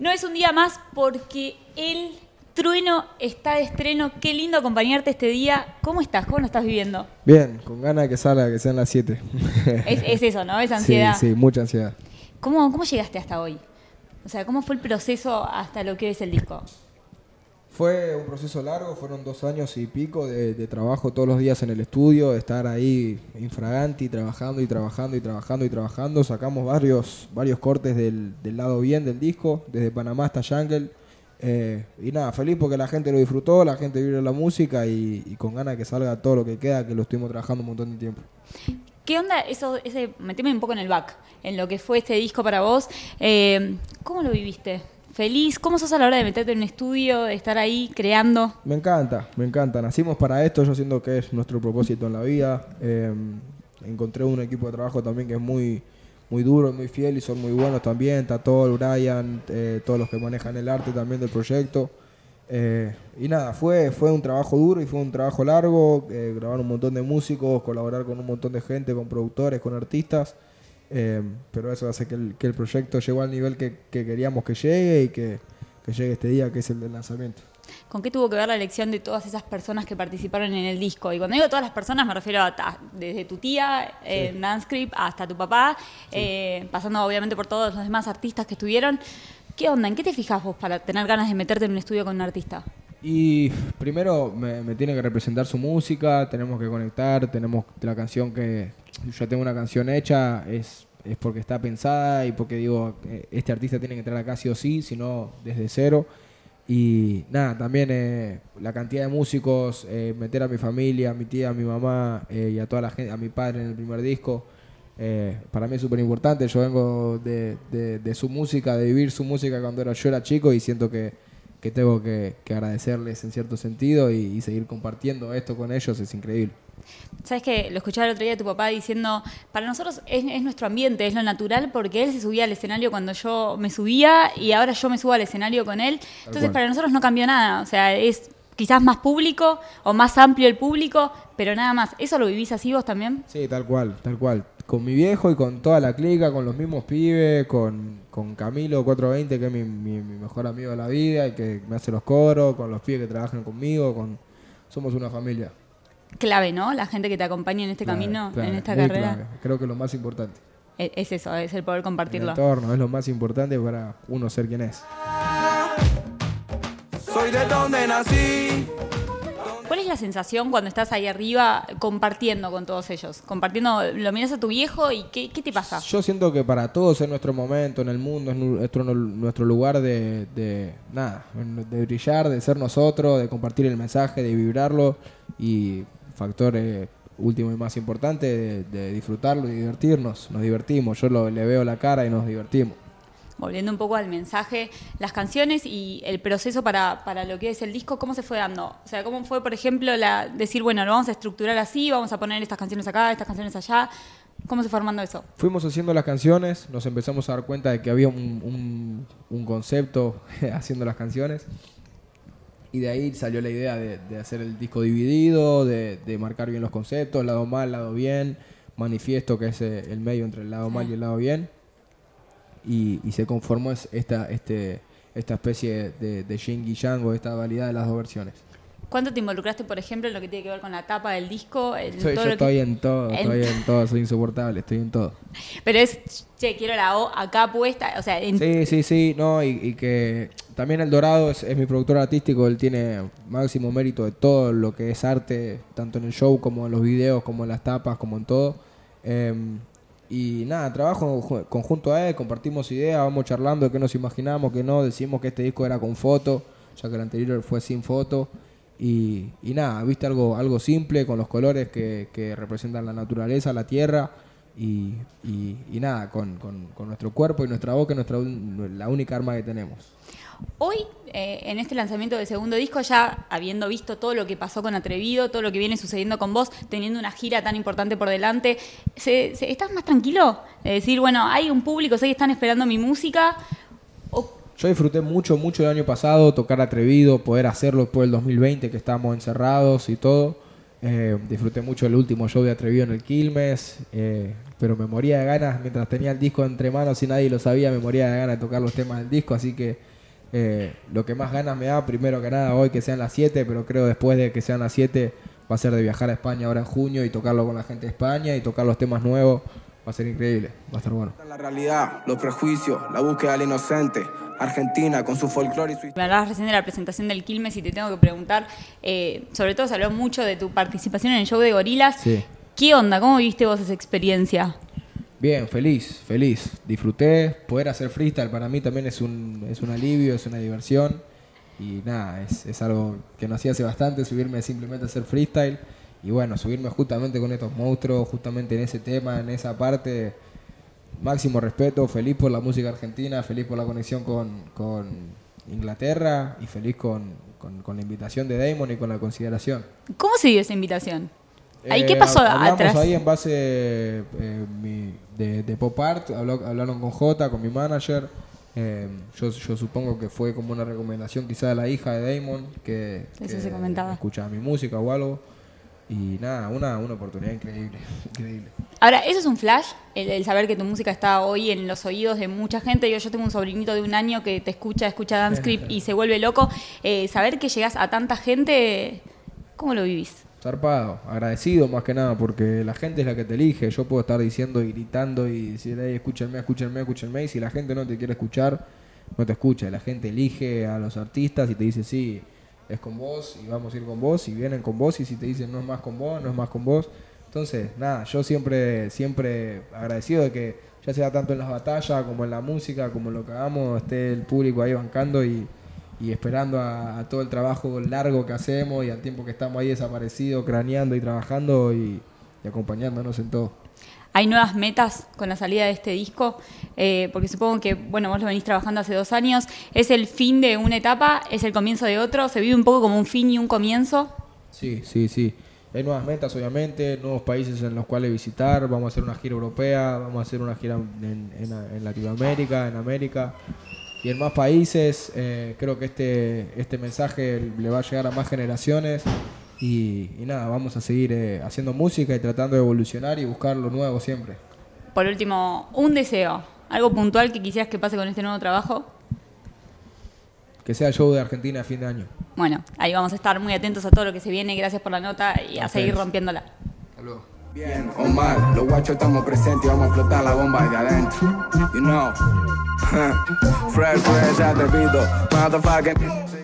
No es un día más porque el trueno está de estreno. Qué lindo acompañarte este día. ¿Cómo estás? ¿Cómo lo estás viviendo? Bien, con ganas de que salga, que sean las 7. Es, es eso, ¿no? Esa ansiedad. Sí, sí, mucha ansiedad. ¿Cómo, ¿Cómo llegaste hasta hoy? O sea, ¿cómo fue el proceso hasta lo que es el disco? Fue un proceso largo, fueron dos años y pico de, trabajo todos los días en el estudio, de estar ahí infraganti, trabajando y trabajando y trabajando y trabajando. Sacamos varios, varios cortes del, del lado bien del disco, desde Panamá hasta Jungle. Eh, y nada, feliz porque la gente lo disfrutó, la gente vivió la música y, con ganas que salga todo lo que queda, que lo estuvimos trabajando un montón de tiempo. ¿Qué onda eso, ese, meteme un poco en el back, en lo que fue este disco para vos? Eh, ¿Cómo lo viviste? ¿Feliz? ¿Cómo sos a la hora de meterte en un estudio, de estar ahí creando? Me encanta, me encanta. Nacimos para esto, yo siento que es nuestro propósito en la vida. Eh, encontré un equipo de trabajo también que es muy, muy duro, muy fiel y son muy buenos también. Está todo Brian, eh, todos los que manejan el arte también del proyecto. Eh, y nada, fue, fue un trabajo duro y fue un trabajo largo. eh, grabar un montón de músicos, colaborar con un montón de gente, con productores, con artistas. Eh, pero eso hace que el, que el proyecto llegó al nivel que, que queríamos que llegue y que, que llegue este día, que es el del lanzamiento. ¿Con qué tuvo que ver la elección de todas esas personas que participaron en el disco? Y cuando digo todas las personas me refiero a ta- desde tu tía, eh, Nanscript, hasta tu papá, eh, pasando obviamente por todos los demás artistas que estuvieron. ¿Qué onda? ¿En qué te fijas vos para tener ganas de meterte en un estudio con un artista? Y primero me, tiene que representar su música, tenemos que conectar, tenemos la canción que yo tengo una canción hecha, es, es porque está pensada y porque digo, eh, este artista tiene que entrar acá sí o sí, si no desde cero. Y nada, también eh, la cantidad de músicos, eh, meter a mi familia, a mi tía, a mi mamá eh, y a toda la gente, a mi padre en el primer disco, eh, para mí es súper importante. Yo vengo de, de- de su música, de vivir su música cuando era, yo era chico y siento que, que tengo que, que agradecerles en cierto sentido y, y seguir compartiendo esto con ellos es increíble. Sabes que lo escuchaba el otro día de tu papá diciendo, para nosotros es, es nuestro ambiente, es lo natural, porque él se subía al escenario cuando yo me subía y ahora yo me subo al escenario con él. Entonces para nosotros no cambió nada, o sea, es quizás más público o más amplio el público, pero nada más. ¿Eso lo vivís así vos también? Sí, tal cual, tal cual. Con mi viejo y con toda la clica, con los mismos pibes, con, con Camilo 420, que es mi, mi- mi mejor amigo de la vida y que me hace los coros, con los pibes que trabajan conmigo, con somos una familia. Clave, ¿no? La gente que te acompaña en este Clave, camino, clave, en esta carrera. clave. Creo que lo más importante. Es, es eso, es el poder El compartirlo. entorno es lo más importante para uno ser quien es. Soy de donde nací. ¿Cuál es la sensación cuando estás ahí arriba compartiendo con todos ellos? Compartiendo, lo miras a tu viejo y ¿qué, te pasa? Yo siento que para todos es nuestro momento en el mundo, es nu- nuestro, nuestro lugar de, de nada, de brillar, de ser nosotros, de compartir el mensaje, de vibrarlo y factor eh, último y más importante de, de disfrutarlo y divertirnos. Nos divertimos, yo lo- le veo la cara y nos divertimos. Volviendo un poco al mensaje, las canciones y el proceso para, para lo que es el disco, ¿cómo se fue dando? O sea, ¿cómo fue, por ejemplo, la, decir, bueno, lo vamos a estructurar así, vamos a poner estas canciones acá, estas canciones allá? ¿Cómo se fue armando eso? Fuimos haciendo las canciones, nos empezamos a dar cuenta de que había un, un- un concepto haciendo las canciones. Y de ahí salió la idea de, de hacer el disco dividido, de, de marcar bien los conceptos, lado mal, lado bien, manifiesto que es eh, el medio entre el lado mal y el lado bien. Y, y se conformó es- esta, este, esta especie de, de yin y yang o esta validad de las dos versiones. ¿Cuánto te involucraste, por ejemplo, en lo que tiene que ver con la tapa del disco? en Estoy, todo yo lo que- estoy en todo, estoy en todo, soy insoportable, estoy en todo. Pero es, che, quiero la O acá puesta, o sea, en- Sí, sí, sí, no, y, y que también el Dorado es, es mi productor artístico, él tiene máximo mérito de todo lo que es arte, tanto en el show como en los videos, como en las tapas, como en todo. Eh, y nada, trabajo ju- conjunto a él, compartimos ideas, vamos charlando de qué nos imaginamos, que no, decimos que este disco era con foto, ya que el anterior fue sin foto. Y, y nada, viste algo, algo simple, con los colores que, que representan la naturaleza, la tierra. Y, y- y nada, con, con- con nuestro cuerpo y nuestra boca, nuestra, la única arma que tenemos. Hoy, eh, en este lanzamiento del segundo disco, ya habiendo visto todo lo que pasó con Atrevido, todo lo que viene sucediendo con vos, teniendo una gira tan importante por delante, ¿se- se- ¿estás más tranquilo? De decir, bueno, hay un público, sé que están esperando mi música. O, Yo disfruté mucho, mucho el año pasado, tocar atrevido, poder hacerlo después del 2020, que estábamos encerrados y todo. Eh, disfruté mucho el último show de Atrevido en el Quilmes, eh, pero me moría de ganas, mientras tenía el disco entre manos y nadie lo sabía, me moría de ganas de tocar los temas del disco, así que eh, lo que más ganas me da, primero que nada, hoy que sean las 7, pero creo después de que sean las 7 va a ser de viajar a España ahora en junio y tocarlo con la gente de España y tocar los temas nuevos, va a ser increíble, va a estar bueno. La realidad, los prejuicios, la búsqueda del inocente. Argentina con su folclore y su Me hablabas recién de la presentación del Quilmes y te tengo que preguntar, eh, sobre todo se habló mucho de tu participación en el show de Gorilas. Sí. ¿Qué onda? ¿Cómo viste vos esa experiencia? Bien, feliz, feliz. Disfruté. Poder hacer freestyle para mí también es un, es un alivio, es una diversión. Y nada, es, es algo que no hacía hace bastante, subirme simplemente a hacer freestyle. Y bueno, subirme justamente con estos monstruos, justamente en ese tema, en esa parte. Máximo respeto, feliz por la música argentina, feliz por la conexión con, con Inglaterra y feliz con, con- con la invitación de Damon y con la consideración. ¿Cómo se dio esa invitación? ¿Ahí Eh, qué pasó hab- hablamos atrás? ahí en base eh, mi- de, de pop art, habló- hablaron con J, con mi manager. Eh, yo, yo supongo que fue como una recomendación quizá de la hija de Damon, que, Eso que se comentaba. escuchaba mi música o algo. Y nada, una, una oportunidad increíble, increíble. Ahora, eso es un flash, el, el saber que tu música está hoy en los oídos de mucha gente. Yo, yo tengo un sobrinito de un año que te escucha, escucha Dancecrypt y se vuelve loco. Eh, saber que llegas a tanta gente, ¿cómo lo vivís? Zarpado, agradecido más que nada, porque la gente es la que te elige. Yo puedo estar diciendo y gritando y decir, hey, escúchenme, escúchenme, escúchenme. Y si la gente no te quiere escuchar, no te escucha. La gente elige a los artistas y te dice, sí, es con vos y vamos a ir con vos. Y vienen con vos y si te dicen, no es más con vos, no es más con vos. Entonces, nada, yo siempre, siempre agradecido de que ya sea tanto en las batallas como en la música, como en lo que hagamos, esté el público ahí bancando y, y esperando a, todo el trabajo largo que hacemos y al tiempo que estamos ahí desaparecidos, craneando y trabajando y, y acompañándonos en todo. ¿Hay nuevas metas con la salida de este disco? Eh, porque supongo que, bueno, vos lo venís trabajando hace dos años. ¿Es el fin de una etapa? ¿Es el comienzo de otro? ¿Se vive un poco como un fin y un comienzo? Sí, sí, sí. Hay nuevas metas, obviamente, nuevos países en los cuales visitar. Vamos a hacer una gira europea, vamos a hacer una gira en, en- Latinoamérica, en América y en más países. Eh, creo que este, este mensaje le va a llegar a más generaciones. Y, y nada, vamos a seguir eh, haciendo música y tratando de evolucionar y buscar lo nuevo siempre. Por último, un deseo. ¿Algo puntual que quisieras que pase con este nuevo trabajo? Que sea el show de Argentina a fin de año. Bueno, ahí vamos a estar muy atentos a todo lo que se viene. Gracias por la nota y a seguir rompiéndola. Hasta luego. Bien o mal, los guachos estamos presentes y vamos a explotar la bomba de adentro. You know. fresh, fresh, atrevido. Motherfucking.